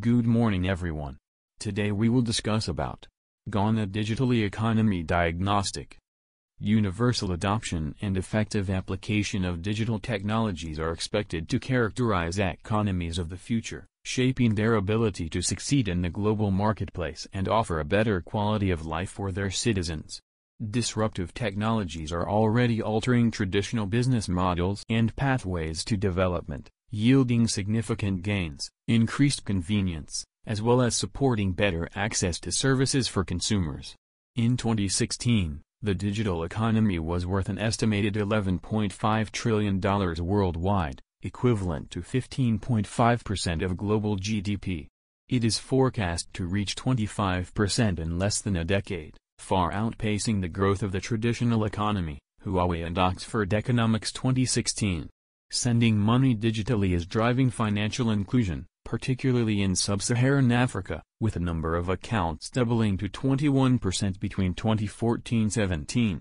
Good morning everyone. Today we will discuss about Ghana Digitally Economy Diagnostic. Universal adoption and effective application of digital technologies are expected to characterize economies of the future, shaping their ability to succeed in the global marketplace and offer a better quality of life for their citizens. Disruptive technologies are already altering traditional business models and pathways to development, yielding significant gains, increased convenience, as well as supporting better access to services for consumers. In 2016, the digital economy was worth an estimated $11.5 trillion worldwide, equivalent to 15.5% of global GDP. It is forecast to reach 25% in less than a decade far outpacing the growth of the traditional economy, Huawei and Oxford Economics 2016. Sending money digitally is driving financial inclusion, particularly in sub-Saharan Africa, with the number of accounts doubling to 21% between 2014-17.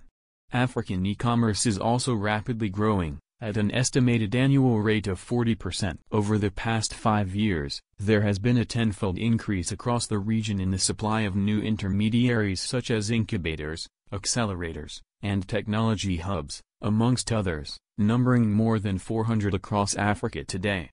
African e-commerce is also rapidly growing, at an estimated annual rate of 40%. Over the past five years, there has been a tenfold increase across the region in the supply of new intermediaries such as incubators, accelerators, and technology hubs, amongst others, numbering more than 400 across Africa today.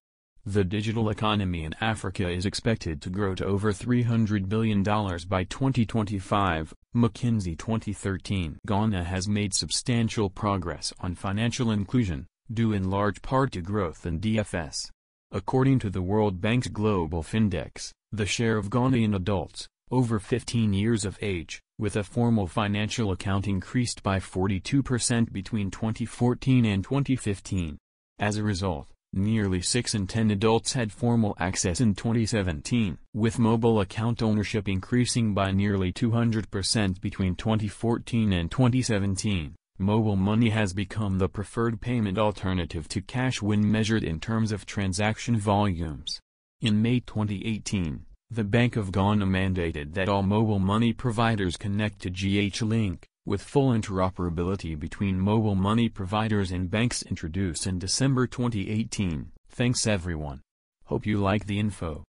The digital economy in Africa is expected to grow to over $300 billion by 2025, McKinsey 2013. Ghana has made substantial progress on financial inclusion, due in large part to growth in DFS. According to the World Bank's Global Findex, the share of Ghanaian adults, over 15 years of age, with a formal financial account increased by 42% between 2014 and 2015. As a result, nearly 6 in 10 adults had formal access in 2017, with mobile account ownership increasing by nearly 200% between 2014 and 2017. Mobile money has become the preferred payment alternative to cash when measured in terms of transaction volumes. In May 2018, the Bank of Ghana mandated that all mobile money providers connect to GH-Link, with full interoperability between mobile money providers and banks introduced in December 2018. Thanks everyone. Hope you like the info.